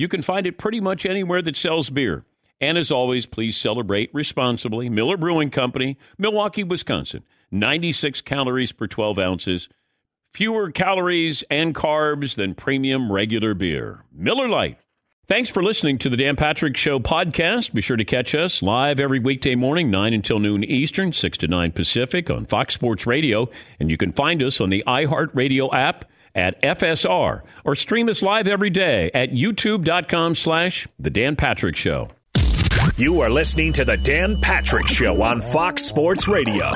you can find it pretty much anywhere that sells beer. And as always, please celebrate responsibly. Miller Brewing Company, Milwaukee, Wisconsin. 96 calories per 12 ounces. Fewer calories and carbs than premium regular beer. Miller Lite. Thanks for listening to the Dan Patrick Show podcast. Be sure to catch us live every weekday morning, 9 until noon Eastern, 6 to 9 Pacific on Fox Sports Radio. And you can find us on the iHeartRadio app at FSR or stream us live every day at youtube.com slash The Dan Patrick Show. You are listening to The Dan Patrick Show on Fox Sports Radio.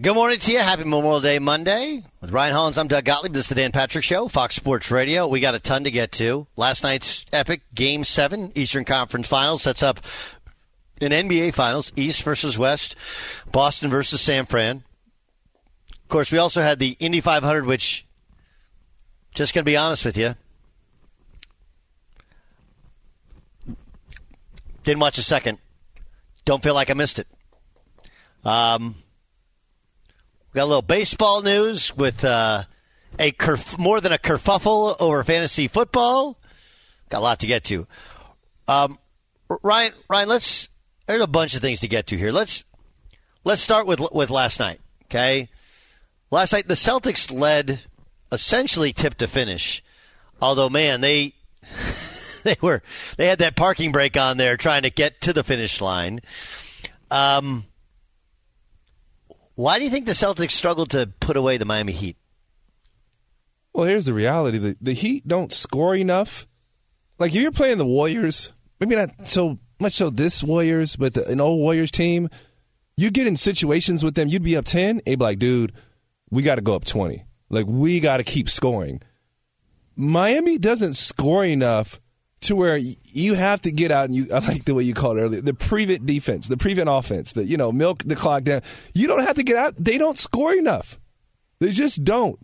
Good morning to you. Happy Memorial Day Monday. With Ryan Hollins, I'm Doug Gottlieb. This is the Dan Patrick Show, Fox Sports Radio. We got a ton to get to. Last night's epic Game 7, Eastern Conference Finals, sets up an NBA Finals, East versus West, Boston versus San Fran. Of course, we also had the Indy 500, which, just going to be honest with you, didn't watch a second. Don't feel like I missed it. Um, got a little baseball news with uh, a kerf- more than a kerfuffle over fantasy football. Got a lot to get to. Um, Ryan, Ryan, let's. There's a bunch of things to get to here. Let's let's start with with last night. Okay, last night the Celtics led essentially tip to finish. Although, man, they they were they had that parking brake on there trying to get to the finish line. Um, why do you think the Celtics struggled to put away the Miami Heat? Well, here's the reality: the the Heat don't score enough. Like if you're playing the Warriors, maybe not so much so this Warriors, but the, an old Warriors team, you get in situations with them, you'd be up ten, and be like, dude, we got to go up twenty. Like we got to keep scoring. Miami doesn't score enough to where you have to get out and you I like the way you called it earlier the prevent defense the prevent offense the you know milk the clock down. You don't have to get out. They don't score enough. They just don't.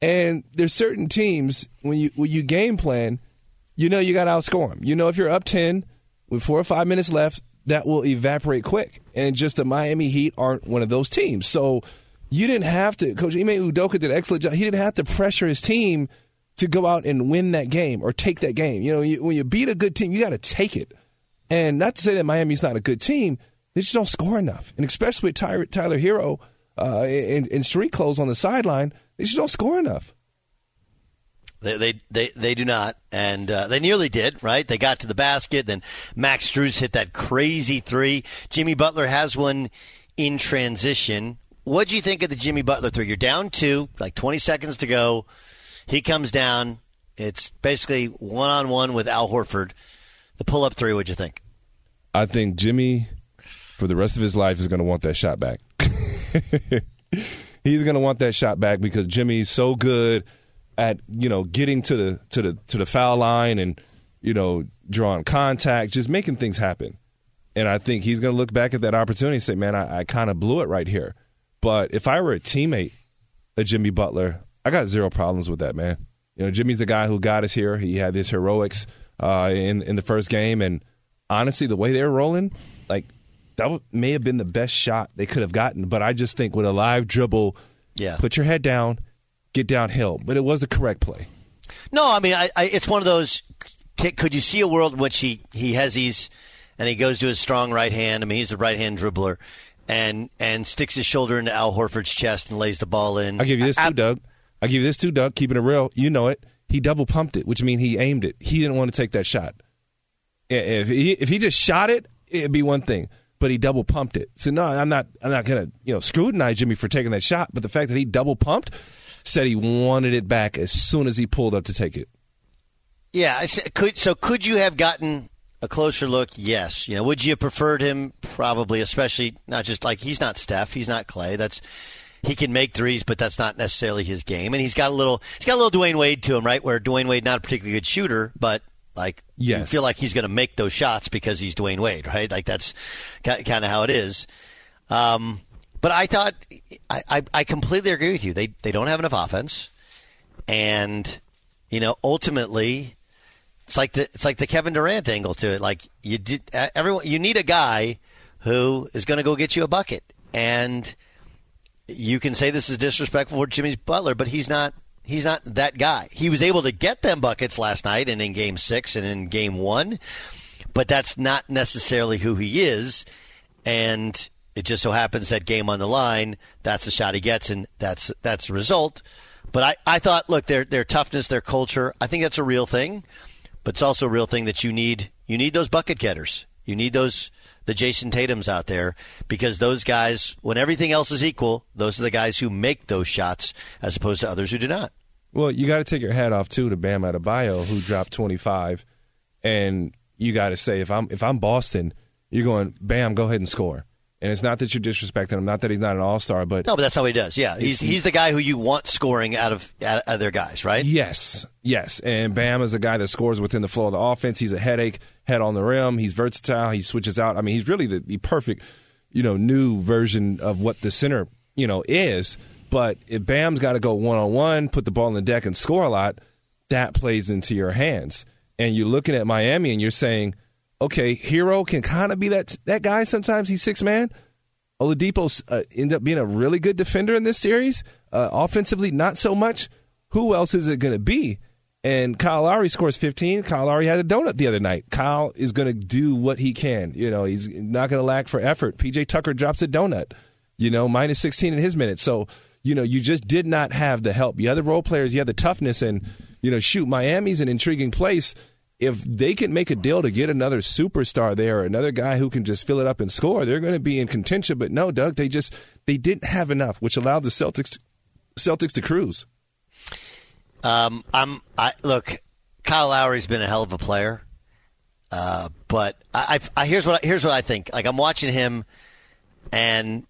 And there's certain teams when you when you game plan you know you got to outscore them you know if you're up 10 with 4 or 5 minutes left that will evaporate quick. And just the Miami Heat aren't one of those teams. So you didn't have to coach Ime Udoka did an excellent job he didn't have to pressure his team to go out and win that game or take that game. You know, you, when you beat a good team, you got to take it. And not to say that Miami's not a good team, they just don't score enough. And especially with Tyler, Tyler Herro uh, in, in street clothes on the sideline, they just don't score enough. They they they, they do not, and uh, they nearly did. Right? They got to the basket. Then Max Strus hit that crazy three. Jimmy Butler has one in transition. What do you think of the Jimmy Butler three? You're down two, like 20 seconds to go. He comes down. It's basically one on one with Al Horford. The pull up three, what'd you think? I think Jimmy, for the rest of his life, is going to want that shot back. He's going to want that shot back because Jimmy's so good at you know getting to the to the to the foul line and you know drawing contact, just making things happen. And I think he's going to look back at that opportunity and say, "Man, I, I kind of blew it right here." But if I were a teammate of Jimmy Butler, I got zero problems with that, man. You know, Jimmy's the guy who got us here. He had his heroics uh, in in the first game, and honestly, the way they're rolling, like that may have been the best shot they could have gotten. But I just think with a live dribble, Yeah. put your head down, get downhill. But it was the correct play. No, I mean, I, I, it's one of those. Could you see a world in which he, he has these, and he goes to his strong right hand? I mean, he's a right hand dribbler, and and sticks his shoulder into Al Horford's chest and lays the ball in. I'll give you this too, Ab- Doug. I'll give you this too, Doug. Keeping it real, you know it. He double pumped it, which means he aimed it. He didn't want to take that shot. If he, if he just shot it, it'd be one thing. But he double pumped it. So no, I'm not. I'm not gonna you know scrutinize Jimmy for taking that shot. But the fact that he double pumped said he wanted it back as soon as he pulled up to take it. Yeah, I s- could so could you have gotten a closer look? Yes. You know, would you have preferred him? Probably, especially not just like he's not Steph, he's not Clay. That's he can make threes, but that's not necessarily his game. And he's got a little he's got a little Dwyane Wade to him, right? Where Dwyane Wade not a particularly good shooter, but like you Yes. feel like he's going to make those shots because he's Dwyane Wade, right? Like that's kind of how it is. Um, but I thought I, I, I completely agree with you. They they don't have enough offense, and you know ultimately it's like the it's like the Kevin Durant angle to it. Like you did everyone you need a guy who is going to go get you a bucket, and you can say this is disrespectful for Jimmy Butler, but he's not. He's not that guy. He was able to get them buckets last night and in Game Six and in Game One, but that's not necessarily who he is. And it just so happens that game on the line, that's the shot he gets, and that's that's the result. But I, I thought, look, their their toughness, their culture, I think that's a real thing. But it's also a real thing that you need you need those bucket getters. You need those the Jayson Tatum's out there because those guys, when everything else is equal, those are the guys who make those shots as opposed to others who do not. Well, you got to take your hat off too to Bam Adebayo, who dropped 25, and you got to say if I'm if I'm Boston, you're going Bam, go ahead and score. And it's not that you're disrespecting him, not that he's not an all star, but No, but that's how he does. Yeah, he's he's the guy who you want scoring out of out of their guys, right? Yes, yes. And Bam is a guy that scores within the flow of the offense. He's a headache, head on the rim. He's versatile. He switches out. I mean, he's really the, the perfect, you know, new version of what the center, you know, is. But if Bam's got to go one on one, put the ball in the deck and score a lot, that plays into your hands. And you're looking at Miami and you're saying, okay, Herro can kind of be that that guy. Sometimes he's six man. Oladipo uh, ended up being a really good defender in this series. Uh, offensively, not so much. Who else is it going to be? And Kyle Lowry scores 15. Kyle Lowry had a donut the other night. Kyle is going to do what he can. You know, he's not going to lack for effort. PJ Tucker drops a donut, you know, minus 16 in his minutes. So, you know, you just did not have the help. You had the role players, you had the toughness, and, you know, shoot, Miami's an intriguing place. If they can make a deal to get another superstar there, another guy who can just fill it up and score, they're going to be in contention. But no, Doug, they just they didn't have enough, which allowed the Celtics Celtics to cruise. Um, I'm. I look. Kyle Lowry's been a hell of a player, uh, but I, I, I here's what I, here's what I think. Like I'm watching him, and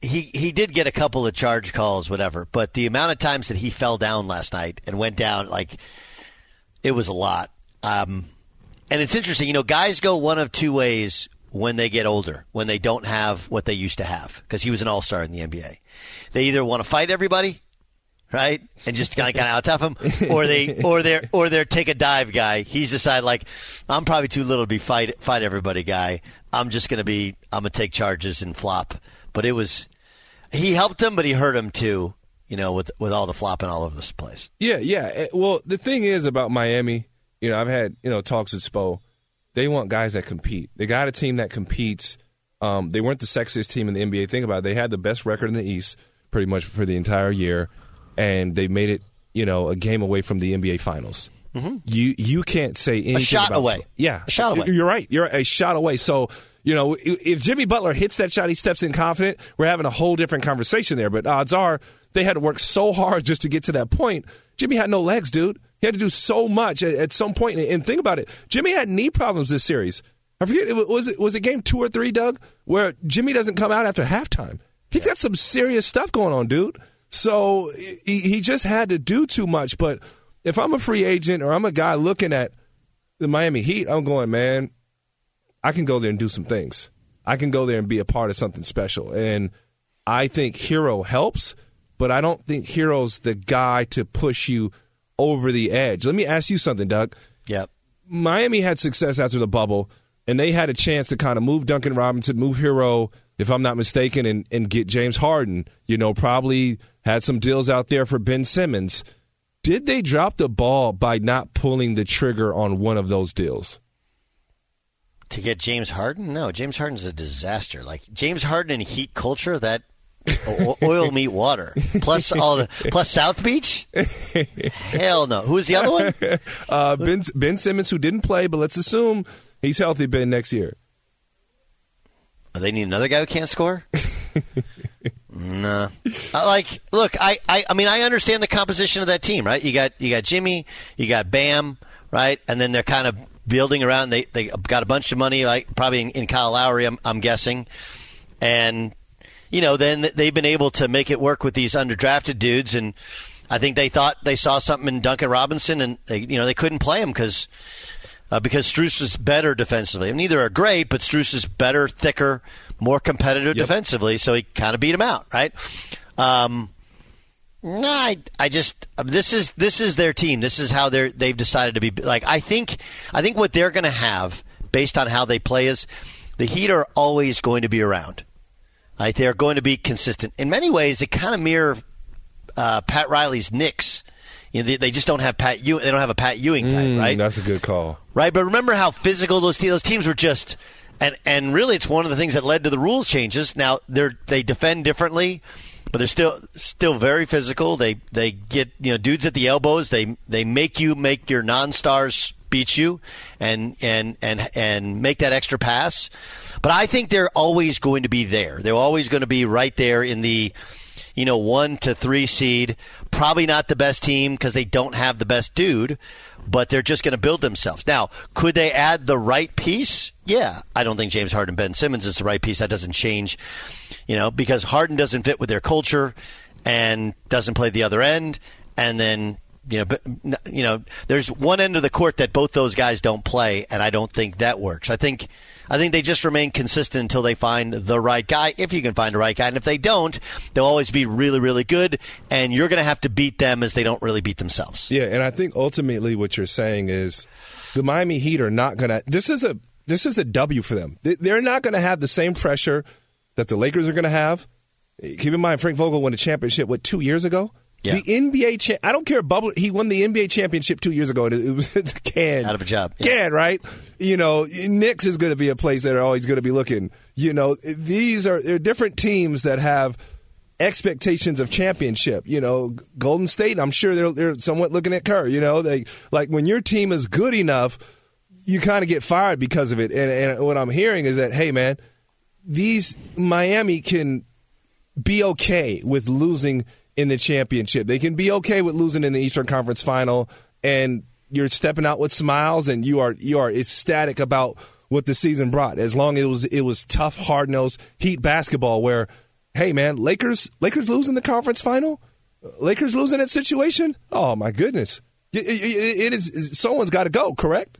he he did get a couple of charge calls, whatever. But the amount of times that he fell down last night and went down, like it was a lot. Um, and it's interesting, you know, guys go one of two ways when they get older, when they don't have what they used to have, because he was an all star in the NBA. They either want to fight everybody, right, and just kind of kind of out tough him, or they or they're or they're take a dive guy. He's decided like I'm probably too little to be fight fight everybody guy. I'm just gonna be I'm gonna take charges and flop. But it was he helped him, but he hurt him too. You know, with with all the flopping all over this place. Yeah, yeah. Eh, Well, the thing is about Miami, you know, I've had you know talks with Spo. They want guys that compete. They got a team that competes. Um, they weren't the sexiest team in the NBA. Think about it. They had the best record in the East pretty much for the entire year, and they made it, you know, a game away from the NBA Finals. You you can't say anything A shot about away. Yeah, A shot away. You're right. You're a shot away. So you know, if Jimmy Butler hits that shot, he steps in confident. We're having a whole different conversation there. But odds are they had to work so hard just to get to that point. Jimmy had no legs, dude. He had to do so much at, at some point. And, and think about it. Jimmy had knee problems this series. I forget. it Was it was it game two or three, Doug, where Jimmy doesn't come out after halftime? He's got some serious stuff going on, dude. So he, he just had to do too much. But if I'm a free agent or I'm a guy looking at the Miami Heat, I'm going, man, I can go there and do some things. I can go there and be a part of something special. And I think Herro helps, but I don't think Herro's the guy to push you over the edge. Let me ask you something, Doug. Yep. Miami had success after the bubble. and they had a chance to kind of move Duncan Robinson, move Herro, if I'm not mistaken, and, and get James Harden. You know, probably had some deals out there for Ben Simmons. Did they drop the ball by not pulling the trigger on one of those deals? To get James Harden? No, James Harden's a disaster. Like James Harden and Heat culture, that oil meet water plus all the plus South Beach. Hell no. Who's the other one? Uh, ben Ben Simmons, who didn't play, but let's assume he's healthy. Ben next year. Oh, they need another guy who can't score. no, like look, I, I I mean I understand the composition of that team, right? You got you got Jimmy, you got Bam, right, and then they're kind of building around. They they got a bunch of money, like probably in, in Kyle Lowry, I'm, I'm guessing, and you know, then they've been able to make it work with these underdrafted dudes, and I think they thought they saw something in Duncan Robinson, and they, you know they couldn't play him because uh, because Strus is better defensively. I mean, neither are great, but Strus is better, thicker, more competitive yep. defensively, so he kind of beat him out, right? Um, I, I just this is this is their team. This is how they're they've decided to be like. I think I think what they're going to have based on how they play is the Heat are always going to be around. Like they're going to be consistent. In many ways, it kind of mirror uh, Pat Riley's Knicks. You know, they, they, just don't have Pat. Ew- they don't have a Pat Ewing type, mm, right? That's a good call, right? But remember how physical those te- those teams were just, and and really, it's one of the things that led to the rules changes. Now they're they defend differently, but they're still still very physical. They they get you know dudes at the elbows. They they make you make your non stars beat you and and and and make that extra pass. But I think they're always going to be there. They're always going to be right there in the you know, one to three seed. Probably not the best team because they don't have the best dude, but they're just going to build themselves. Now, could they add the right piece? Yeah. I don't think James Harden, Ben Simmons is the right piece. That doesn't change, you know, because Harden doesn't fit with their culture and doesn't play the other end. And then you know, but, you know, there's one end of the court that both those guys don't play, and I don't think that works. I think, I think they just remain consistent until they find the right guy. If you can find the right guy, and if they don't, they'll always be really, really good, and you're going to have to beat them as they don't really beat themselves. Yeah, and I think ultimately what you're saying is the Miami Heat are not going to. This is a this is a W for them. They're not going to have the same pressure that the Lakers are going to have. Keep in mind, Frank Vogel won a championship what two years ago. Yeah. The NBA, cha- I don't care. Bubble, he won the NBA championship two years ago. It was it's can out of a job. Yeah. Can right? You know, Knicks is going to be a place that are always going to be looking. You know, these are they're different teams that have expectations of championship. You know, Golden State. I'm sure they're they're somewhat looking at Kerr. You know, they like when your team is good enough, you kind of get fired because of it. And, and what I'm hearing is that hey, man, these Miami can be okay with losing in the championship. They can be okay with losing in the Eastern Conference Final, and you're stepping out with smiles, and you are you are ecstatic about what the season brought. As long as it was it was tough, hard nosed Heat basketball, where hey man, Lakers Lakers losing the conference final, Lakers losing that situation. Oh my goodness, it, it, it is someone's got to go. Correct.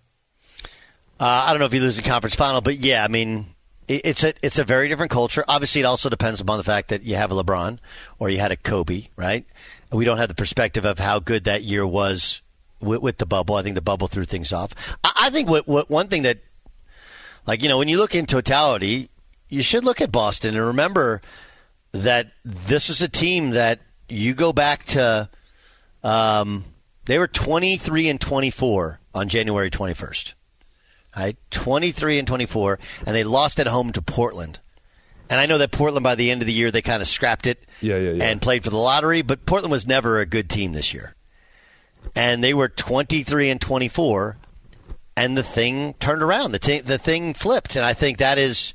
Uh, I don't know if you lose the conference final, but yeah, I mean, it's a it's a very different culture. Obviously, it also depends upon the fact that you have a LeBron or you had a Kobe, right? We don't have the perspective of how good that year was with, with the bubble. I think the bubble threw things off. I, I think what, what one thing that, like you know, when you look in totality, you should look at Boston and remember that this is a team that you go back to. Um, they were twenty three and twenty four on January twenty first right? 23 and 24, and they lost at home to Portland. And I know that Portland, by the end of the year, they kind of scrapped it yeah, yeah, yeah. and played for the lottery, but Portland was never a good team this year. And they were 23 and 24, and the thing turned around. The, t- the thing flipped. And I think that is,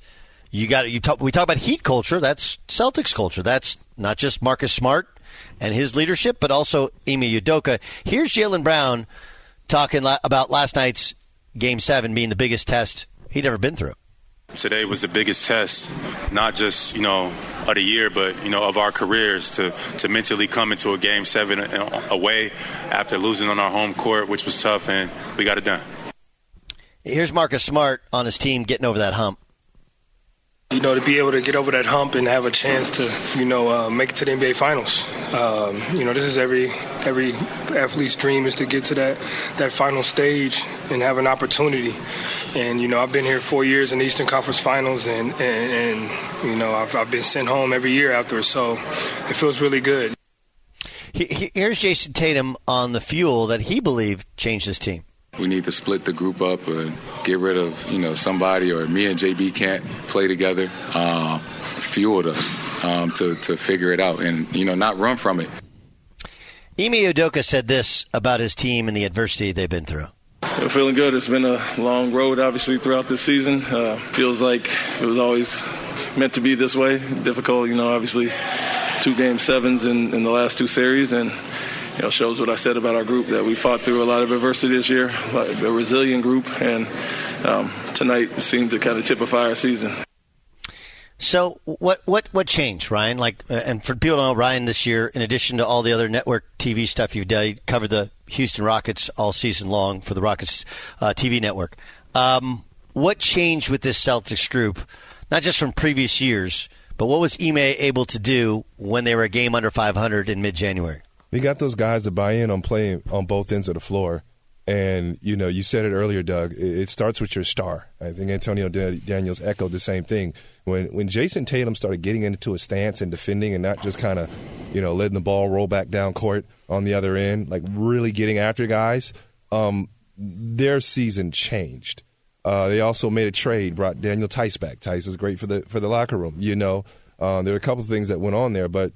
you got you talk, we talk about heat culture. That's Celtics culture. That's not just Marcus Smart and his leadership, but also Ime Udoka. Here's Jaylen Brown talking la- about last night's Game Seven being the biggest test he'd ever been through. Today was the biggest test, not just you know of the year, but you know of our careers to to mentally come into a Game Seven uh, away after losing on our home court, which was tough, and we got it done. Here's Marcus Smart on his team getting over that hump. You know, to be able to get over that hump and have a chance to, you know, uh, make it to the NBA Finals. Um, you know, this is every every athlete's dream is to get to that that final stage and have an opportunity. And you know, I've been here four years in the Eastern Conference Finals, and and, and you know, I've, I've been sent home every year after, so it feels really good. Here's Jayson Tatum on the fuel that he believed changed his team. We need to split the group up and get rid of, you know, somebody or me and JB can't play together. Uh, fueled us um, to, to figure it out and, you know, not run from it. Ime Udoka said this about his team and the adversity they've been through. I'm feeling good. It's been a long road, obviously, throughout this season. Uh, feels like it was always meant to be this way. Difficult, you know, obviously, two game sevens in, in the last two series, and you know, shows what I said about our group that we fought through a lot of adversity this year, a resilient group, and um, tonight seemed to kind of typify our season. So what what what changed, Ryan? Like, uh, and for people to know, Ryan this year, in addition to all the other network TV stuff you've done, you covered the Houston Rockets all season long for the Rockets uh, TV network. Um, what changed with this Celtics group, not just from previous years, but what was Ime able to do when they were a game under 500 in mid-January? They got those guys to buy in on playing on both ends of the floor. And, you know, you said it earlier, Doug, it starts with your star. I think Antonio Daniels echoed the same thing. When when Jayson Tatum started getting into a stance and defending and not just kind of, you know, letting the ball roll back down court on the other end, like really getting after guys, um, their season changed. Uh, they also made a trade, brought Daniel Theis back. Theis is great for the for the locker room. You know, uh, there are a couple of things that went on there, but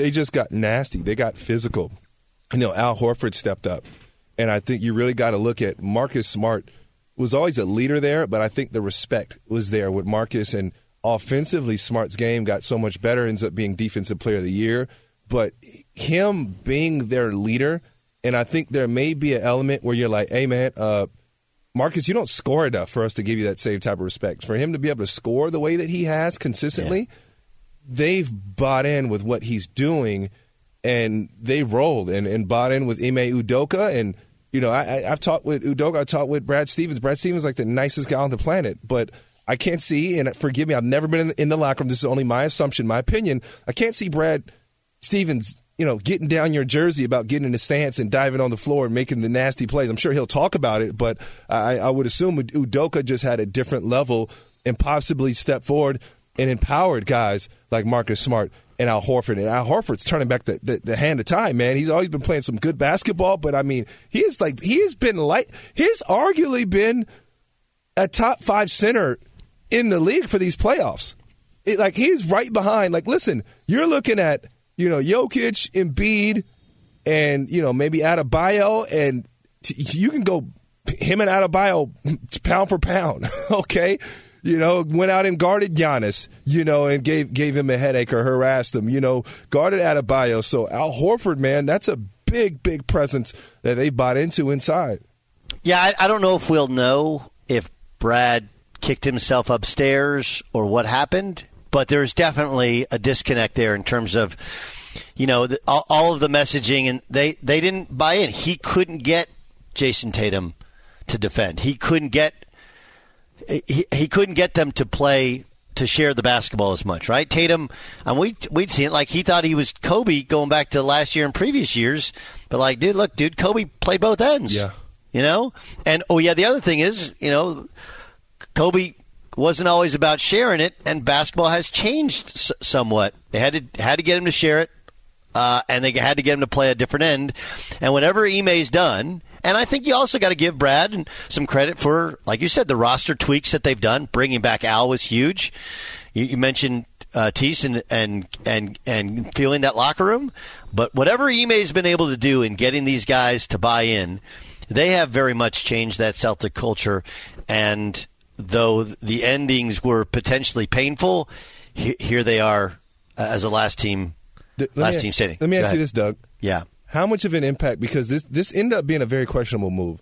they just got nasty. They got physical. You know, Al Horford stepped up, and I think you really got to look at Marcus Smart was always a leader there, but I think the respect was there with Marcus and offensively Smart's game got so much better, ends up being defensive player of the year. But him being their leader, and I think there may be an element where you're like, hey man, uh, Marcus, you don't score enough for us to give you that same type of respect. For him to be able to score the way that he has consistently. Yeah they've bought in with what he's doing, and they rolled and, and bought in with Ime Udoka. And you know, I, have talked with Udoka. I talked with Brad Stevens. Brad Stevens is like the nicest guy on the planet, but. I can't see, and forgive me, I've never been in the, in the locker room. This is only my assumption, my opinion. I can't see Brad Stevens you know, getting down your jersey about getting in the stance and diving on the floor and making the nasty plays. I'm sure he'll talk about it, but I, I would assume Udoka just had a different level and possibly step forward and empowered guys like Marcus Smart and Al Horford. And Al Horford's turning back the, the, the, hand of time, man. He's always been playing some good basketball, but I mean, he is like he has been like he's arguably been a top five center in the league for these playoffs. It, like he's right behind. Like, listen, you're looking at you know Jokic, Embiid, and you know maybe Adebayo, and t- you can go him and Adebayo pound for pound. okay you know, went out and guarded Giannis, you know, and gave gave him a headache or harassed him, you know, guarded Adebayo. So Al Horford, man, that's a big, big presence that they bought into inside. Yeah, I, I don't know if we'll know if Brad kicked himself upstairs or what happened, but there's definitely a disconnect there in terms of, you know, the, all, all of the messaging, and they they didn't buy in. He couldn't get Jayson Tatum to defend. He couldn't get he, he couldn't get them to play to share the basketball as much, right? Tatum, and we we'd seen it like he thought he was Kobe going back to last year and previous years, but like, dude, look, dude, Kobe played both ends. Yeah, you know, and oh yeah, the other thing is, you know, Kobe wasn't always about sharing it, and basketball has changed s- somewhat. They had to had to get him to share it, uh, and they had to get him to play a different end. And whenever Ime's done, and I think you also got to give Brad some credit for, like you said, the roster tweaks that they've done. Bringing back Al was huge. You, you mentioned uh, Theis and, and and and feeling that locker room, but whatever Ime's been able to do in getting these guys to buy in, they have very much changed that Celtic culture. And though the endings were potentially painful, he, here they are uh, as a last team. last me, team sitting. Let me ask you this, Doug. Yeah how much of an impact? Because this this ended up being a very questionable move.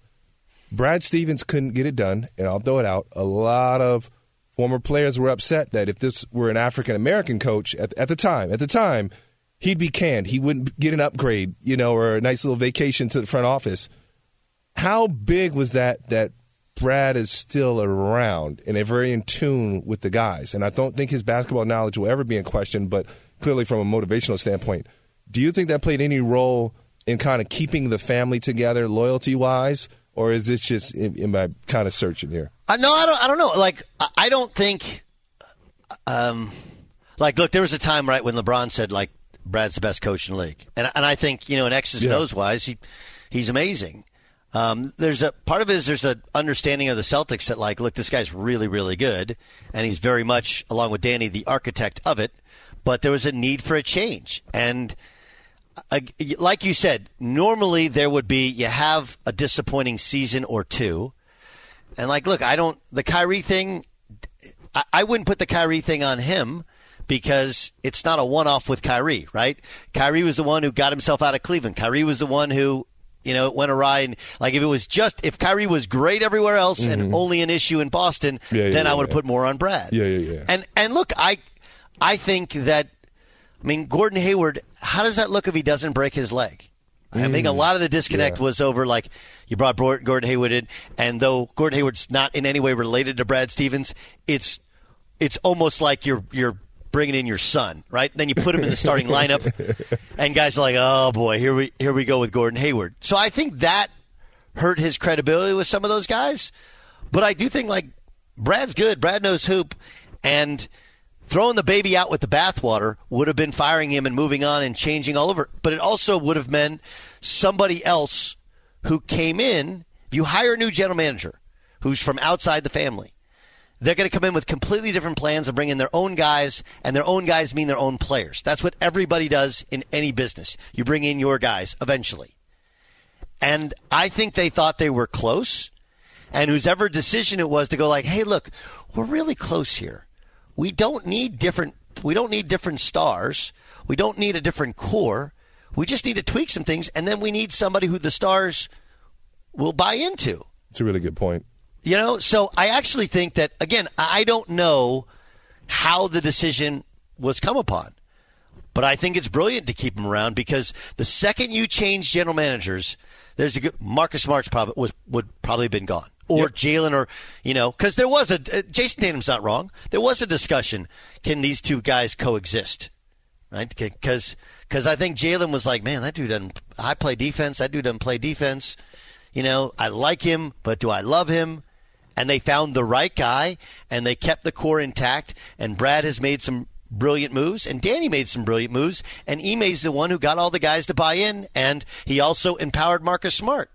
Brad Stevens couldn't get it done, and I'll throw it out. A lot of former players were upset that if this were an African American coach at, at the time, at the time, he'd be canned. He wouldn't get an upgrade, you know, or a nice little vacation to the front office. How big was that that Brad is still around and very in tune with the guys. And I don't think his basketball knowledge will ever be in question, but clearly from a motivational standpoint, do you think that played any role in kind of keeping the family together loyalty wise? Or is it just am I kind of searching here? Uh, no, I don't. I don't know. Like, I don't think. Um, like, look, there was a time right when LeBron said like Brad's the best coach in the league, and and I think you know in X's yeah. nose wise, he he's amazing. Um, there's a part of it is there's an understanding of the Celtics that like, look, this guy's really really good, and he's very much along with Danny the architect of it. But there was a need for a change, and like you said, normally there would be you have a disappointing season or two, and like, look, I don't the Kyrie thing. I, I wouldn't put the Kyrie thing on him because it's not a one-off with Kyrie, right? Kyrie was the one who got himself out of Cleveland. Kyrie was the one who you know, went awry. And like if it was just if Kyrie was great everywhere else mm-hmm. and only an issue in Boston, yeah, yeah, then I would have yeah. put more on Brad. Yeah, yeah, yeah. And and look, I I think that I mean Gordon Hayward. How does that look if he doesn't break his leg? Mm. I think a mm. lot of the disconnect was over like you brought Gordon Hayward in, and though Gordon Hayward's not in any way related to Brad Stevens, it's it's almost like you're you're bringing in your son, right? then you put him in the starting lineup, and guys are like, "Oh boy, here we here we go with Gordon Hayward." So I think that hurt his credibility with some of those guys. But I do think like Brad's good. Brad knows hoop, and throwing the baby out with the bathwater would have been firing him and moving on and changing all over. But it also would have meant somebody else who came in. If you hire a new general manager who's from outside the family, they're going to come in with completely different plans and bring in their own guys, and their own guys mean their own players. That's what everybody does in any business. You bring in your guys eventually. And I think they thought they were close, and whose ever decision it was to go like, hey, look, we're really close here. We don't need different. We don't need different stars. We don't need a different core. We just need to tweak some things, and then we need somebody who the stars will buy into. It's a really good point. You know, so I actually think that again, I don't know how the decision was come upon. But I think it's brilliant to keep him around because the second you change general managers, there's a good Marcus Smart's probably was would probably have been gone. Or yep. Jaylen, or you know, because there was a uh, Jayson Tatum's not wrong. There was a discussion: can these two guys coexist? Right? Because because I think Jaylen was like, man, that dude doesn't. I play defense. That dude doesn't play defense. You know, I like him, but do I love him? and they found the right guy and they kept the core intact. And Brad has made some brilliant moves, and Danny made some brilliant moves, and Ime's the one who got all the guys to buy in, and he also empowered Marcus Smart,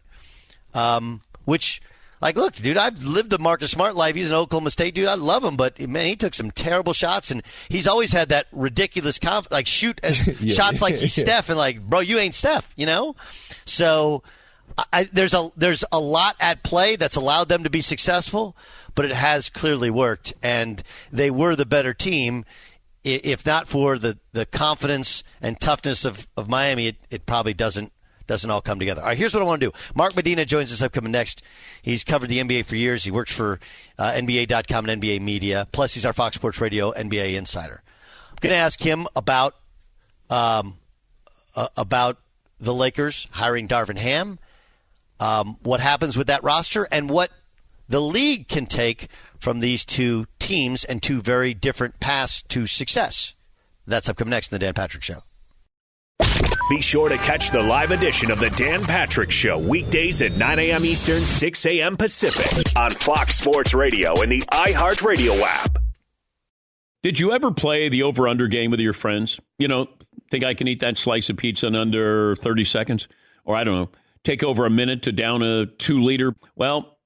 um, which. Like, look, dude, I've lived the Marcus Smart life. He's an Oklahoma State dude. I love him, but man, he took some terrible shots, and he's always had that ridiculous conf- like shoot as yeah, shots like he's yeah. Steph, and like, bro, you ain't Steph, you know. So I, there's a there's a lot at play that's allowed them to be successful, but it has clearly worked, and they were the better team. If not for the, the confidence and toughness of, of Miami, it, it probably doesn't doesn't all come together. All right, here's what I want to do. Mark Medina joins us upcoming next. He's covered the NBA for years. He works for uh, NBA.com and NBA Media. Plus, he's our Fox Sports Radio NBA insider. I'm going to ask him about um, uh, about the Lakers hiring Darvin Ham um, what happens with that roster and what the league can take from these two teams and two very different paths to success. That's upcoming next in the Dan Patrick Show. Be sure to catch the live edition of the Dan Patrick Show weekdays at 9 a.m. Eastern, 6 a.m. Pacific on Fox Sports Radio and the iHeartRadio app. Did you ever play the over under game with your friends? You know, think I can eat that slice of pizza in under 30 seconds? Or I don't know take over a minute to down a two liter? Well,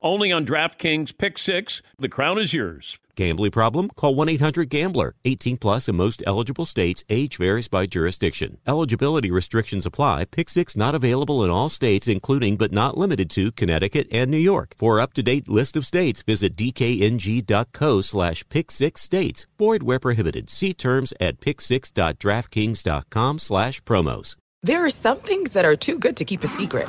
Only on DraftKings Pick Six. The crown is yours. Gambling problem? Call 1 800 Gambler. 18 plus in most eligible states. Age varies by jurisdiction. Eligibility restrictions apply. Pick six not available in all states, including but not limited to Connecticut and New York. For up to date list of states, visit dkng.co slash pick six states. Void where prohibited. See terms at picksix.draftkings.com slash promos. There are some things that are too good to keep a secret.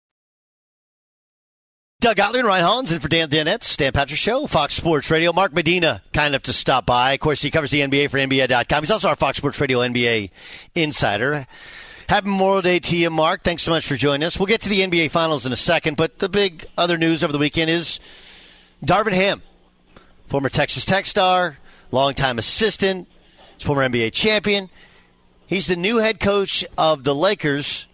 Doug Gottlieb and Ryan Hollins, and for Dan Danetz, Dan Patrick Show, Fox Sports Radio. Mark Medina, kind enough to stop by. Of course, he covers the NBA for NBA.com. He's also our Fox Sports Radio NBA insider. Happy Memorial Day to you, Mark. Thanks so much for joining us. We'll get to the NBA Finals in a second, but the big other news over the weekend is Darvin Ham, former Texas Tech star, longtime assistant, former NBA champion. He's the new head coach of the Lakers.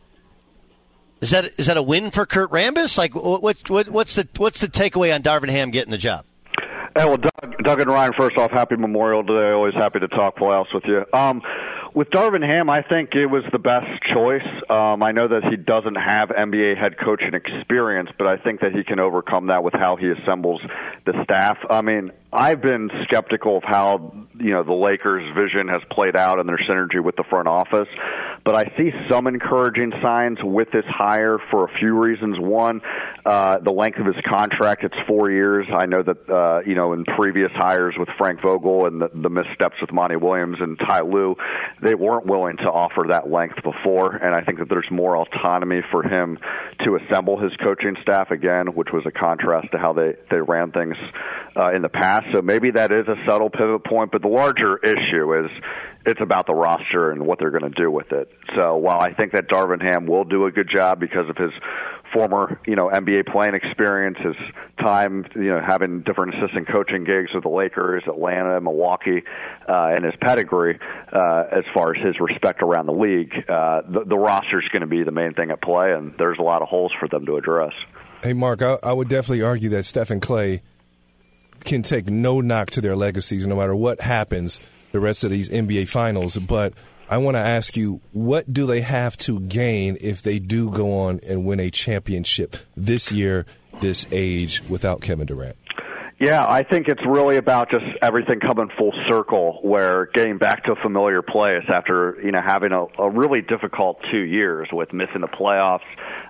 Is that is that a win for Kurt Rambis? Like, what, what what's the what's the takeaway on Darvin Ham getting the job? Hey, well, Doug, Doug and Ryan, first off, happy Memorial Day. Always happy to talk playoffs with you. Um, with Darvin Ham, I think it was the best choice. Um, I know that he doesn't have NBA head coaching experience, but I think that he can overcome that with how he assembles the staff. I mean, I've been skeptical of how you know the Lakers' vision has played out and their synergy with the front office, but I see some encouraging signs with this hire for a few reasons. One, uh, the length of his contract; it's four years. I know that uh, you know in previous hires with Frank Vogel and the, the missteps with Monty Williams and Ty Lue, they weren't willing to offer that length before, and I think that there's more autonomy for him to assemble his coaching staff again, which was a contrast to how they they ran things uh, in the past. So maybe that is a subtle pivot point, but the larger issue is it's about the roster and what they're going to do with it. So while I think that Darvin Ham will do a good job because of his former, you know, NBA playing experience, his time, you know, having different assistant coaching gigs with the Lakers, Atlanta, Milwaukee, uh, and his pedigree uh, as far as his respect around the league, uh, the, the roster is going to be the main thing at play, and there's a lot of holes for them to address. Hey, Mark, I, I would definitely argue that Stephen Clay can take no knock to their legacies, no matter what happens the rest of these NBA finals. But I want to ask you, what do they have to gain if they do go on and win a championship this year, this age, without Kevin Durant? Yeah, I think it's really about just everything coming full circle, where getting back to a familiar place after you know having a, a really difficult two years with missing the playoffs,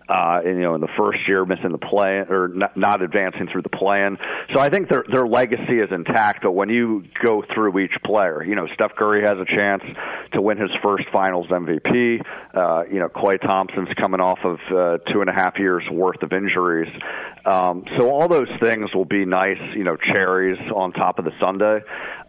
uh, you know, in the first year missing the play or not, not advancing through the plan. So I think their their legacy is intact. But when you go through each player, you know, Steph Curry has a chance to win his first Finals MVP. Uh, you know, Klay Thompson's coming off of uh, two and a half years worth of injuries. Um, so all those things will be nice, you know, cherries on top of the sundae.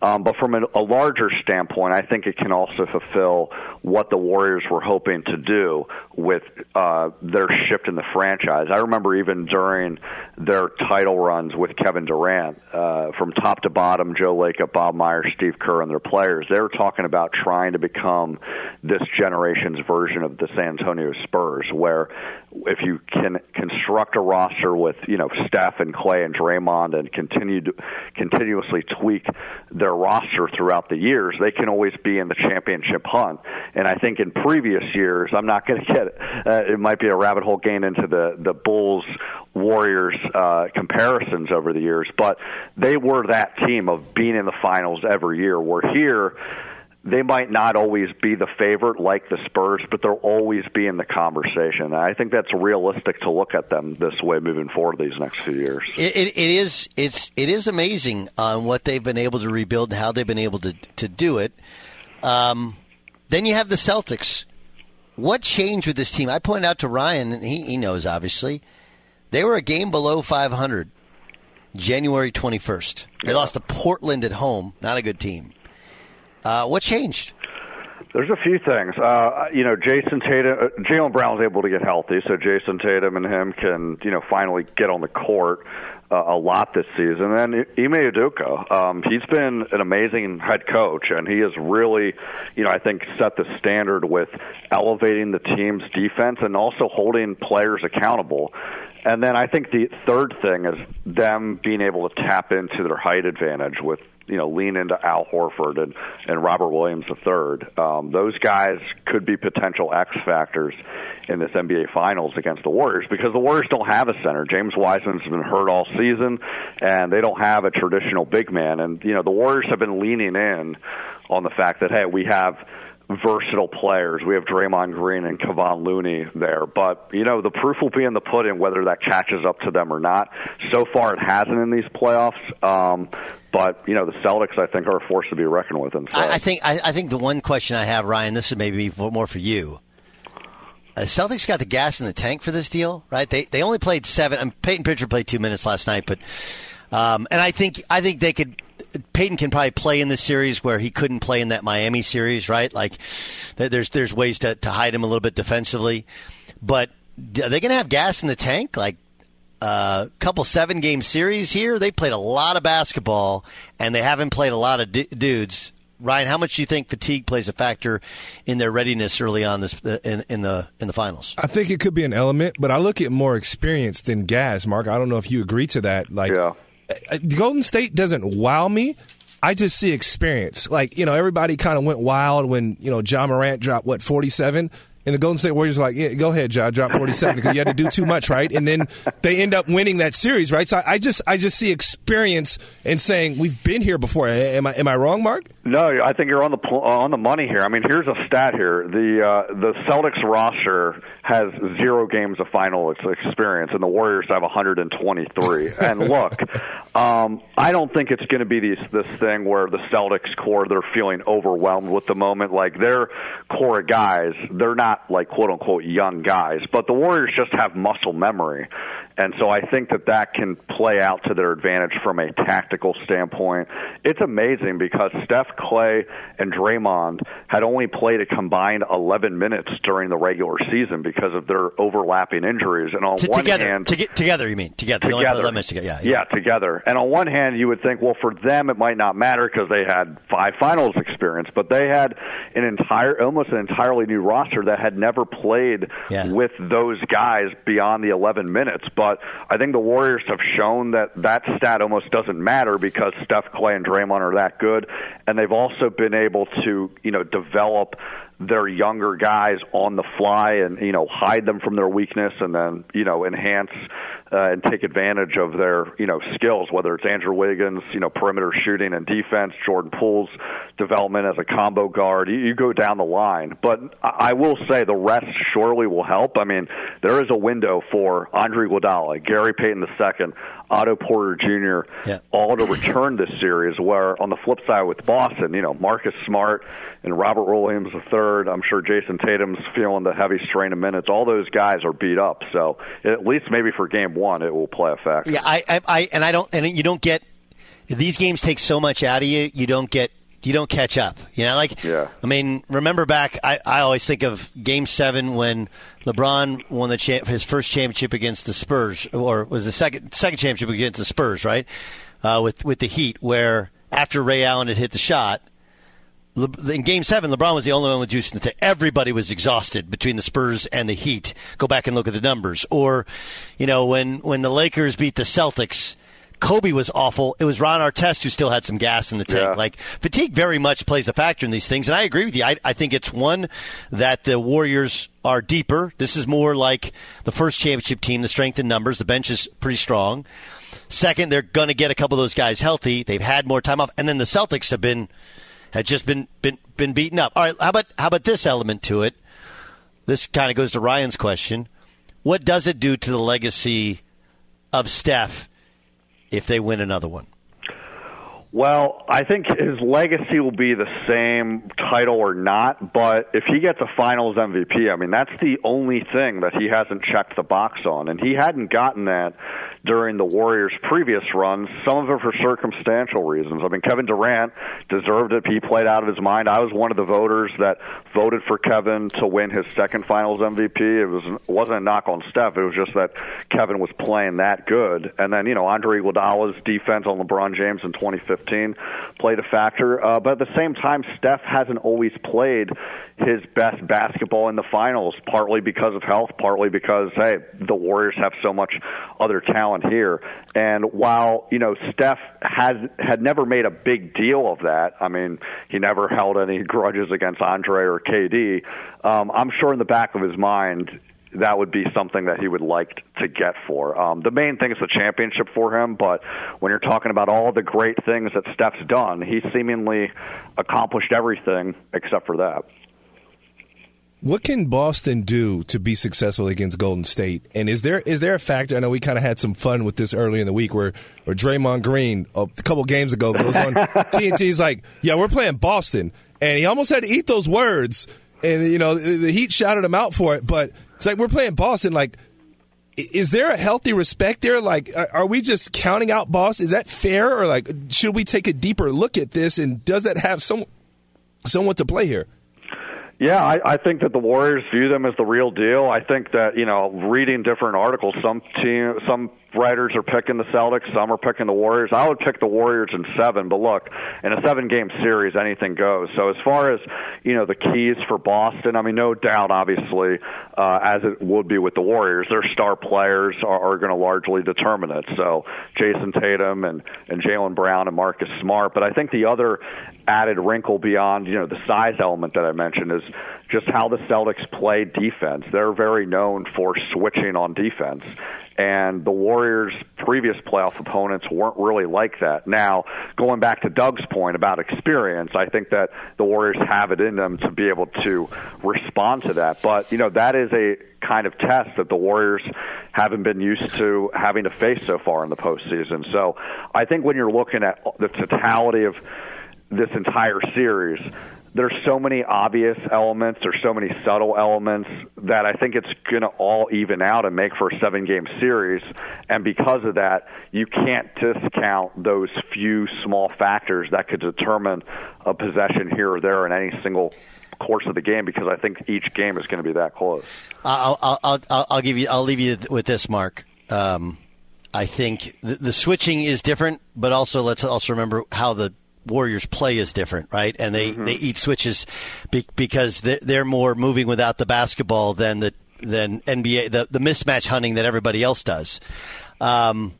Um, but from a, a larger standpoint, I think it can also fulfill what the Warriors were hoping to do with uh, their shift in the franchise. I remember even during their title runs with Kevin Durant, uh, from top to bottom, Joe Lacob, Bob Myers, Steve Kerr, and their players, they were talking about trying to become this generation's version of the San Antonio Spurs, where if you can construct a roster with you know Steph and Klay and Draymond and continue to continuously tweak their roster throughout the years, they can always be in the championship hunt. And I think in previous years, I'm not going to get uh, it might be a rabbit hole gain into the the Bulls Warriors uh, comparisons over the years, but they were that team of being in the finals every year. We're here they might not always be the favorite like the Spurs, but they'll always be in the conversation. I think that's realistic to look at them this way moving forward these next few years. It, it, it is it's it is amazing on what they've been able to rebuild and how they've been able to to do it. Um, then you have the Celtics. What changed with this team? I pointed out to Ryan, and he, he knows obviously, they were a game below 500 January 21st. They yeah. lost to Portland at home. Not a good team. Uh, what changed? There's a few things. Uh, you know, Jayson Tatum, uh, Jaylen Brown was able to get healthy, so Jayson Tatum and him can, you know, finally get on the court uh, a lot this season. And then Ime Udoka, um, he's been an amazing head coach, and he has really, you know, I think set the standard with elevating the team's defense and also holding players accountable. And then I think the third thing is them being able to tap into their height advantage with you know lean into Al Horford and and Robert Williams III. Um, those guys could be potential X factors in this NBA Finals against the Warriors because the Warriors don't have a center. James Wiseman's been hurt all season, and they don't have a traditional big man. And you know the Warriors have been leaning in on the fact that hey, we have versatile players. We have Draymond Green and Kevon Looney there, but you know the proof will be in the pudding whether that catches up to them or not. So far, it hasn't in these playoffs. Um, but you know the Celtics, I think, are a force to be reckoned with. And so. I, I think I, I, think the one question I have, Ryan, this is maybe more for you. Uh, Celtics got the gas in the tank for this deal, right? They they only played seven. Um, Peyton Pritchard played two minutes last night, but um, and I think I think they could Peyton can probably play in this series where he couldn't play in that Miami series, right? Like, there's there's ways to, to hide him a little bit defensively, but are they going to have gas in the tank? Like a uh, couple seven game series here, they played a lot of basketball and they haven't played a lot of d- dudes. Ryan, how much do you think fatigue plays a factor in their readiness early on this uh, in, in the in the finals? I think it could be an element, but I look at more experience than gas. Mark, I don't know if you agree to that. Like, yeah. Uh, Golden State doesn't wow me. I just see experience. Like, you know, everybody kind of went wild when, you know, Ja Morant dropped, what, 47? And the Golden State Warriors were like, yeah, go ahead, Ja, drop 47 because you had to do too much, right? And then they end up winning that series, right? So I, I just I just see experience and saying we've been here before. Am I am I wrong, Mark? No, I think you're on the on the money here. I mean, here's a stat here: the uh, the Celtics roster has zero games of final experience, and the Warriors have 123. and look, um, I don't think it's going to be this this thing where the Celtics core they're feeling overwhelmed with the moment. Like their core guys, they're not not like quote unquote young guys, but the Warriors just have muscle memory. And so I think that that can play out to their advantage from a tactical standpoint. It's amazing because Steph Klay and Draymond had only played a combined 11 minutes during the regular season because of their overlapping injuries. And on to, one together, hand, to get, together, you mean together? Together, together. Yeah, yeah, yeah, together. And on one hand, you would think, well, for them it might not matter because they had five finals experience, but they had an entire, almost an entirely new roster that had had never played Yeah. with those guys beyond the 11 minutes. But I think the Warriors have shown that that stat almost doesn't matter because Steph, Klay, and Draymond are that good, and they've also been able to you know develop their younger guys on the fly and you know hide them from their weakness and then you know enhance uh, and take advantage of their you know skills whether it's Andrew Wiggins you know perimeter shooting and defense Jordan Poole's development as a combo guard you, you go down the line but I I will say the rest surely will help I mean there is a window for Andre Iguodala Gary Payton II Otto Porter Jr. Yeah. all to return this series. Where on the flip side with Boston, you know Marcus Smart and Robert Williams III. I'm sure Jayson Tatum's feeling the heavy strain of minutes. All those guys are beat up. So at least maybe for Game One, it will play a factor. Yeah, I, I, I, and I don't, and you don't get these games take so much out of you. You don't get, you don't catch up. You know, like, Yeah. I mean, remember back? I, I always think of Game Seven when LeBron won the cha- his first championship against the Spurs, or was the second second championship against the Spurs, right? Uh, with with the Heat, where after Ray Allen had hit the shot. In Game Seven, LeBron was the only one with juice in the tank. Everybody was exhausted between the Spurs and the Heat. Go back and look at the numbers. Or, you know, when when the Lakers beat the Celtics, Kobe was awful. It was Ron Artest who still had some gas in the tank. Yeah. Like fatigue very much plays a factor in these things, and I agree with you. I, I think it's one that the Warriors are deeper. This is more like the first championship team, the strength in numbers. The bench is pretty strong. Second, they're going to get a couple of those guys healthy. They've had more time off, and then the Celtics have been had just been been been beaten up. All right, how about how about this element to it? This kind of goes to Ryan's question. What does it do to the legacy of Steph if they win another one? Well, I think his legacy will be the same title or not, but if he gets a finals MVP, I mean, that's the only thing that he hasn't checked the box on. And he hadn't gotten that during the Warriors' previous runs, some of it for circumstantial reasons. I mean, Kevin Durant deserved it. He played out of his mind. I was one of the voters that voted for Kevin to win his second finals MVP. It was it wasn't a knock on Steph. It was just that Kevin was playing that good. And then, you know, Andre Iguodala's defense on LeBron James in 2015 played a factor. Uh, but at the same time, Steph hasn't always played his best basketball in the finals, partly because of health, partly because, hey, the Warriors have so much other talent here. And while, you know, Steph has had never made a big deal of that, I mean, he never held any grudges against Andre or KD, um, I'm sure in the back of his mind, that would be something that he would like to get for. Um, the main thing is the championship for him, but when you're talking about all the great things that Steph's done, he seemingly accomplished everything except for that. What can Boston do to be successful against Golden State? And is there is there a factor? I know we kind of had some fun with this early in the week, where where Draymond Green a couple games ago goes on TNT's like, "Yeah, we're playing Boston," and he almost had to eat those words, and you know the the Heat shouted him out for it. But it's like we're playing Boston. Like, is there a healthy respect there? Like, are we just counting out Boston? Is that fair, or like should we take a deeper look at this? And does that have some someone to play here? Yeah, I, I think that the Warriors view them as the real deal. I think that you know, reading different articles, some team, some writers are picking the Celtics, some are picking the Warriors. I would pick the Warriors in seven, but look, in a seven-game series, anything goes. So as far as you know, the keys for Boston, I mean, no doubt, obviously, uh, as it would be with the Warriors, their star players are, are going to largely determine it. So Jayson Tatum and and Jaylen Brown and Marcus Smart, but I think the other added wrinkle beyond you know the size element that I mentioned is just how the Celtics play defense. They're very known for switching on defense. And the Warriors' previous playoff opponents weren't really like that. Now, going back to Doug's point about experience, I think that the Warriors have it in them to be able to respond to that. But, you know, that is a kind of test that the Warriors haven't been used to having to face so far in the postseason. So I think when you're looking at the totality of this entire series, there's so many obvious elements, there's so many subtle elements that I think it's going to all even out and make for a seven game series. And because of that, you can't discount those few small factors that could determine a possession here or there in any single course of the game because I think each game is going to be that close. I'll, I'll, I'll, I'll- give you. I'll leave you with this, Mark. Um, I think the, the switching is different, but also let's also remember how the Warriors play is different, right? And they, Mm-hmm. they eat switches be, because they're, they're more moving without the basketball than the than NBA the the mismatch hunting that everybody else does. Um,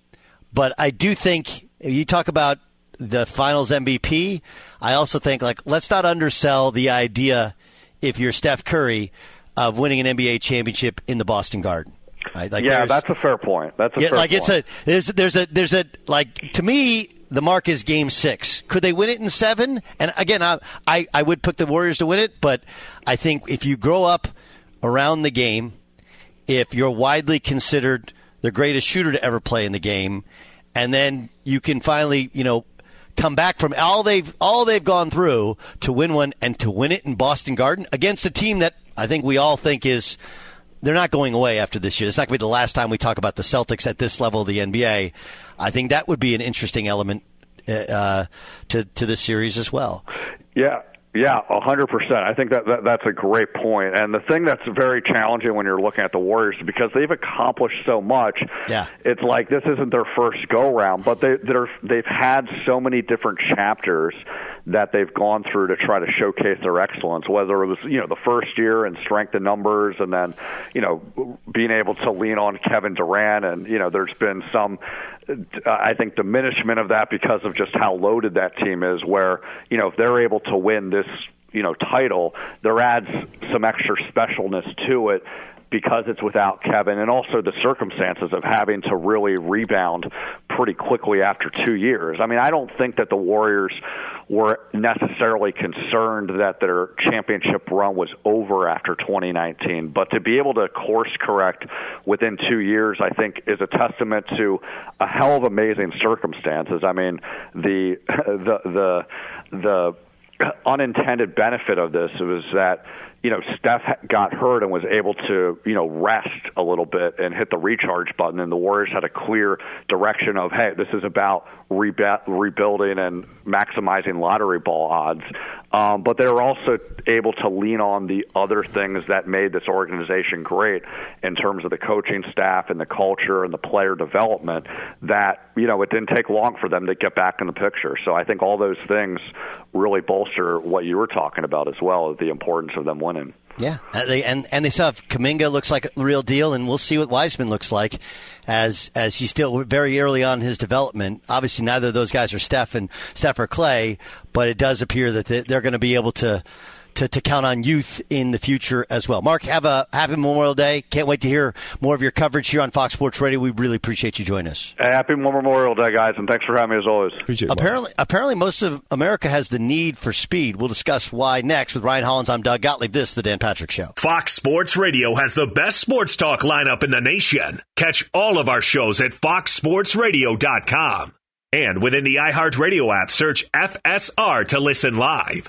but I do think you talk about the Finals MVP. I also think like let's not undersell the idea if you're Steph Curry of winning an NBA championship in the Boston Garden. Right? Like yeah, that's a fair point. That's a yeah, fair like point. it's a there's there's a there's a like to me the mark is game six. Could they win it in seven? And again, I I, I would pick the Warriors to win it, but I think if you grow up around the game, if you're widely considered the greatest shooter to ever play in the game, and then you can finally you know come back from all they've all they've gone through to win one and to win it in Boston Garden against a team that I think we all think is they're not going away after this year. It's not going to be the last time we talk about the Celtics at this level of the NBA. I think that would be an interesting element uh, to to this series as well. Yeah, yeah, a hundred percent. I think that, that that's a great point. And the thing that's very challenging when you're looking at the Warriors is because they've accomplished so much. Yeah. it's like this isn't their first go round, but they they're they've had so many different chapters that they've gone through to try to showcase their excellence. Whether it was you know the first year and strength in numbers, and then you know being able to lean on Kevin Durant, and you know there's been some. I think diminishment of that because of just how loaded that team is. Where you know if they're able to win this you know title, there adds some extra specialness to it because it's without Kevin and also the circumstances of having to really rebound pretty quickly after two years. I mean, I don't think that the Warriors were necessarily concerned that their championship run was over after 2019, but to be able to course correct within two years, I think, is a testament to a hell of amazing circumstances. I mean, the the the the unintended benefit of this was that you know Steph got hurt and was able to you know rest a little bit and hit the recharge button, and the Warriors had a clear direction of hey, this is about reba- rebuilding and maximizing lottery ball odds. Um, but they were also able to lean on the other things that made this organization great in terms of the coaching staff and the culture and the player development. That you know it didn't take long for them to get back in the picture. So I think all those things really bolster what you were talking about as well, the importance of them Yeah, uh, they, and and they still have Kuminga looks like a real deal, and we'll see what Wiseman looks like as as he's still very early on his development. Obviously, neither of those guys are Steph and Steph or Klay, but it does appear that they're going to be able to. To, to count on youth in the future as well. Mark, have a happy Memorial Day. Can't wait to hear more of your coverage here on Fox Sports Radio. We really appreciate you joining us. Happy Memorial Day, guys, and thanks for having me as always. Appreciate Apparently, apparently, most of America has the need for speed. We'll discuss why next with Ryan Hollins. I'm Doug Gottlieb. This is the Dan Patrick Show. Fox Sports Radio has the best sports talk lineup in the nation. Catch all of our shows at foxsportsradio.com. And within the iHeartRadio app, search FSR to listen live.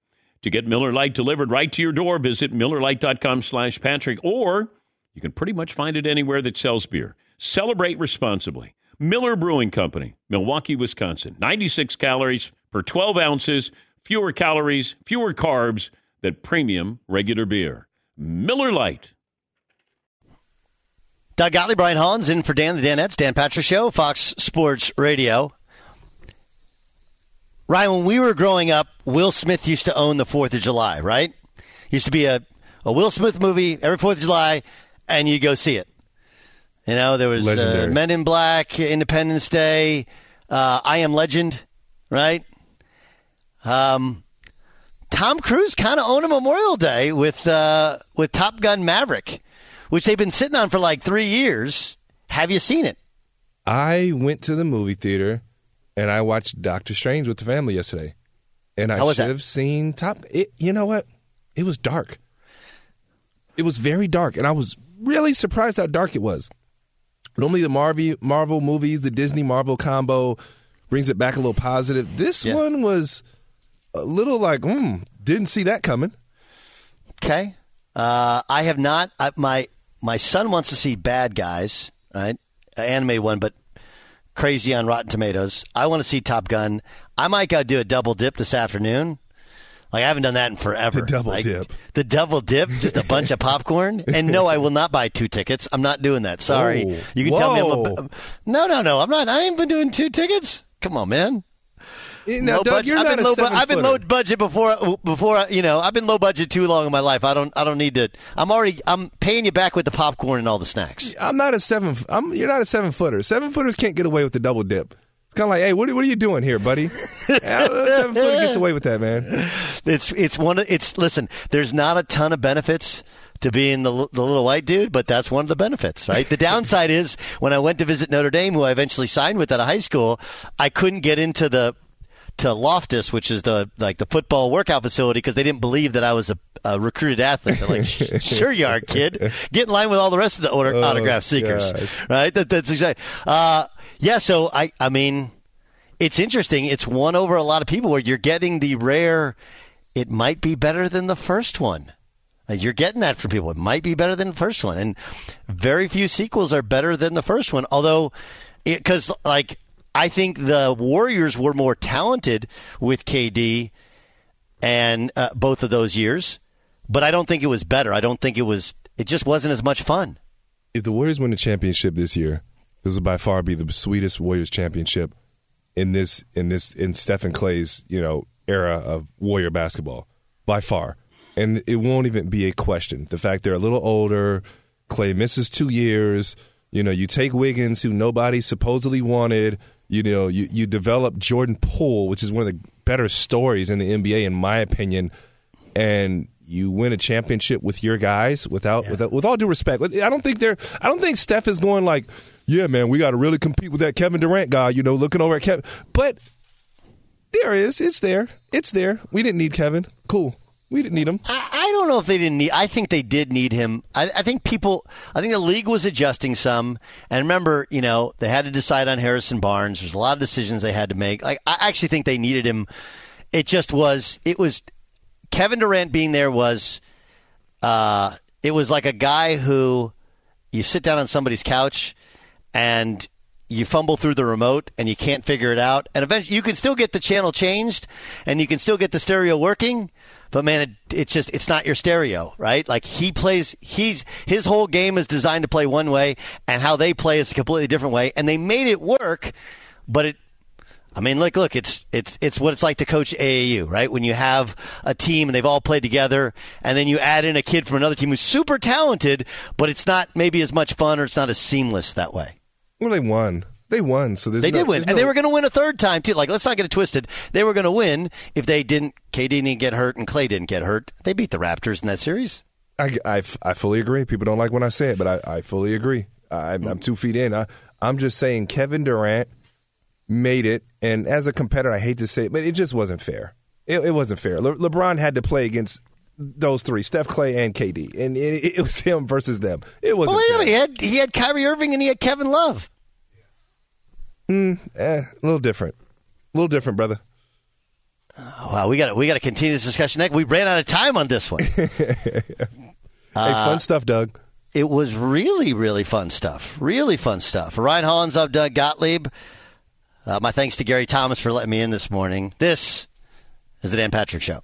To get Miller Lite delivered right to your door, visit MillerLite.com slash Patrick, or you can pretty much find it anywhere that sells beer. Celebrate responsibly. Miller Brewing Company, Milwaukee, Wisconsin. 96 calories per 12 ounces, fewer calories, fewer carbs than premium regular beer. Miller Lite. Doug Gottlieb, Ryan Hollins, in for Dan, the Danettes, Dan Patrick Show, Fox Sports Radio. Ryan, when we were growing up, Will Smith used to own the 4th of July, right? Used to be a, a Will Smith movie every 4th of July, and you go see it. You know, there was uh, Men in Black, Independence Day, uh, I Am Legend, right? Um, Tom Cruise kind of owned a Memorial Day with uh, with Top Gun Maverick, which they've been sitting on for like three years. Have you seen it? I went to the movie theater and I watched Doctor Strange with the family yesterday. And I should that? have seen Top. It, you know what? It was dark. It was very dark, and I was really surprised how dark it was. Normally, the Marvel Marvel movies, the Disney Marvel combo, brings it back a little positive. This Yeah. one was a little like, hmm, didn't see that coming. Okay. Uh, I have not. I, my my son wants to see Bad Guys, right? An animated one, but crazy on Rotten Tomatoes. I want to see Top Gun. I might go do a double dip this afternoon. Like I haven't done that in forever. The double Like, dip. The double dip, just a bunch of popcorn. And no, I will not buy two tickets. I'm not doing that. Sorry. Whoa. You can tell me I'm Whoa. a, no, no, no. I'm not. I ain't been doing two tickets. Come on, man. Now, low Doug, budget. you're I've not been a low. bu- I've been low budget before. Before you know, I've been low budget too long in my life. I don't. I don't need to. I'm already. I'm paying you back with the popcorn and all the snacks. I'm not a seven. I'm, you're not a seven footer. Seven footers can't get away with the double dip. It's kind of like, hey, what, are- what are you doing here, buddy? Seven footer gets away with that, man. It's it's one. of It's listen. There's not a ton of benefits to being the the little white dude, but that's one of the benefits, right? The downside is when I went to visit Notre Dame, who I eventually signed with out of high school, I couldn't get into the to Loftus, which is the like the football workout facility, because they didn't believe that I was a, a recruited athlete. They're like, "Sure you are, kid. Get in line with all the rest of the auto- Oh, autograph seekers." gosh. Right? That, that's exactly. Uh, yeah. So I, I mean, it's interesting. It's won over a lot of people where you're getting the rare. It might be better than the first one. You're getting that from people. It might be better than the first one, and very few sequels are better than the first one. Although, because like I think the Warriors were more talented with KD and uh, both of those years, but I don't think it was better. I don't think it was. It just wasn't as much fun. If the Warriors win the championship this year, this will by far be the sweetest Warriors championship in this in this in Stephen Klay's you know era of Warrior basketball by far, and it won't even be a question. The fact they're a little older, Clay misses two years. You know, you take Wiggins, who nobody supposedly wanted. You know, you, you develop Jordan Poole, which is one of the better stories in the NBA, in my opinion, and you win a championship with your guys without, yeah. without with all due respect. I don't think they're I don't think Steph is going like, yeah, man, we got to really compete with that Kevin Durant guy. You know, looking over at Kevin, but there is, it's there, it's there. We didn't need Kevin. Cool. We didn't need him. I, I, don't know if they didn't need. I think they did need him. I, I, think people. I think the league was adjusting some. And remember, you know, they had to decide on Harrison Barnes. There's a lot of decisions they had to make. Like I actually think they needed him. It just was. It was Kevin Durant being there was. Uh, it was like a guy who you sit down on somebody's couch and you fumble through the remote and you can't figure it out. And eventually you can still get the channel changed and you can still get the stereo working but man, it, it's just it's not your stereo, right? Like he plays, he's his whole game is designed to play one way, and how they play is a completely different way, and they made it work, but it. I mean, look, look, it's it's it's what it's like to coach AAU, right? When you have a team and they've all played together, and then you add in a kid from another team who's super talented, but it's not maybe as much fun or it's not as seamless that way. Well, they won. They won, so they no, did win, and no... they were going to win a third time too. Like, let's not get it twisted. They were going to win if they didn't. KD didn't get hurt, and Klay didn't get hurt. They beat the Raptors in that series. I, I, I fully agree. People don't like when I say it, but I, I fully agree. I, I'm two feet in. I, I'm just saying Kevin Durant made it, and as a competitor, I hate to say it, but it just wasn't fair. It, it wasn't fair. Le, LeBron had to play against those three: Steph, Klay, and KD, and it, it was him versus them. It wasn't. Well, wait a. He had he had Kyrie Irving and he had Kevin Love. Mm, eh, a little different. A little different, brother. Wow, we got we got to continue this discussion next. We ran out of time on this one. hey, uh, fun stuff, Doug. It was really, really fun stuff. Really fun stuff. Ryan Hollins of Doug Gottlieb. Uh, my thanks to Gary Thomas for letting me in this morning. This is the Dan Patrick Show.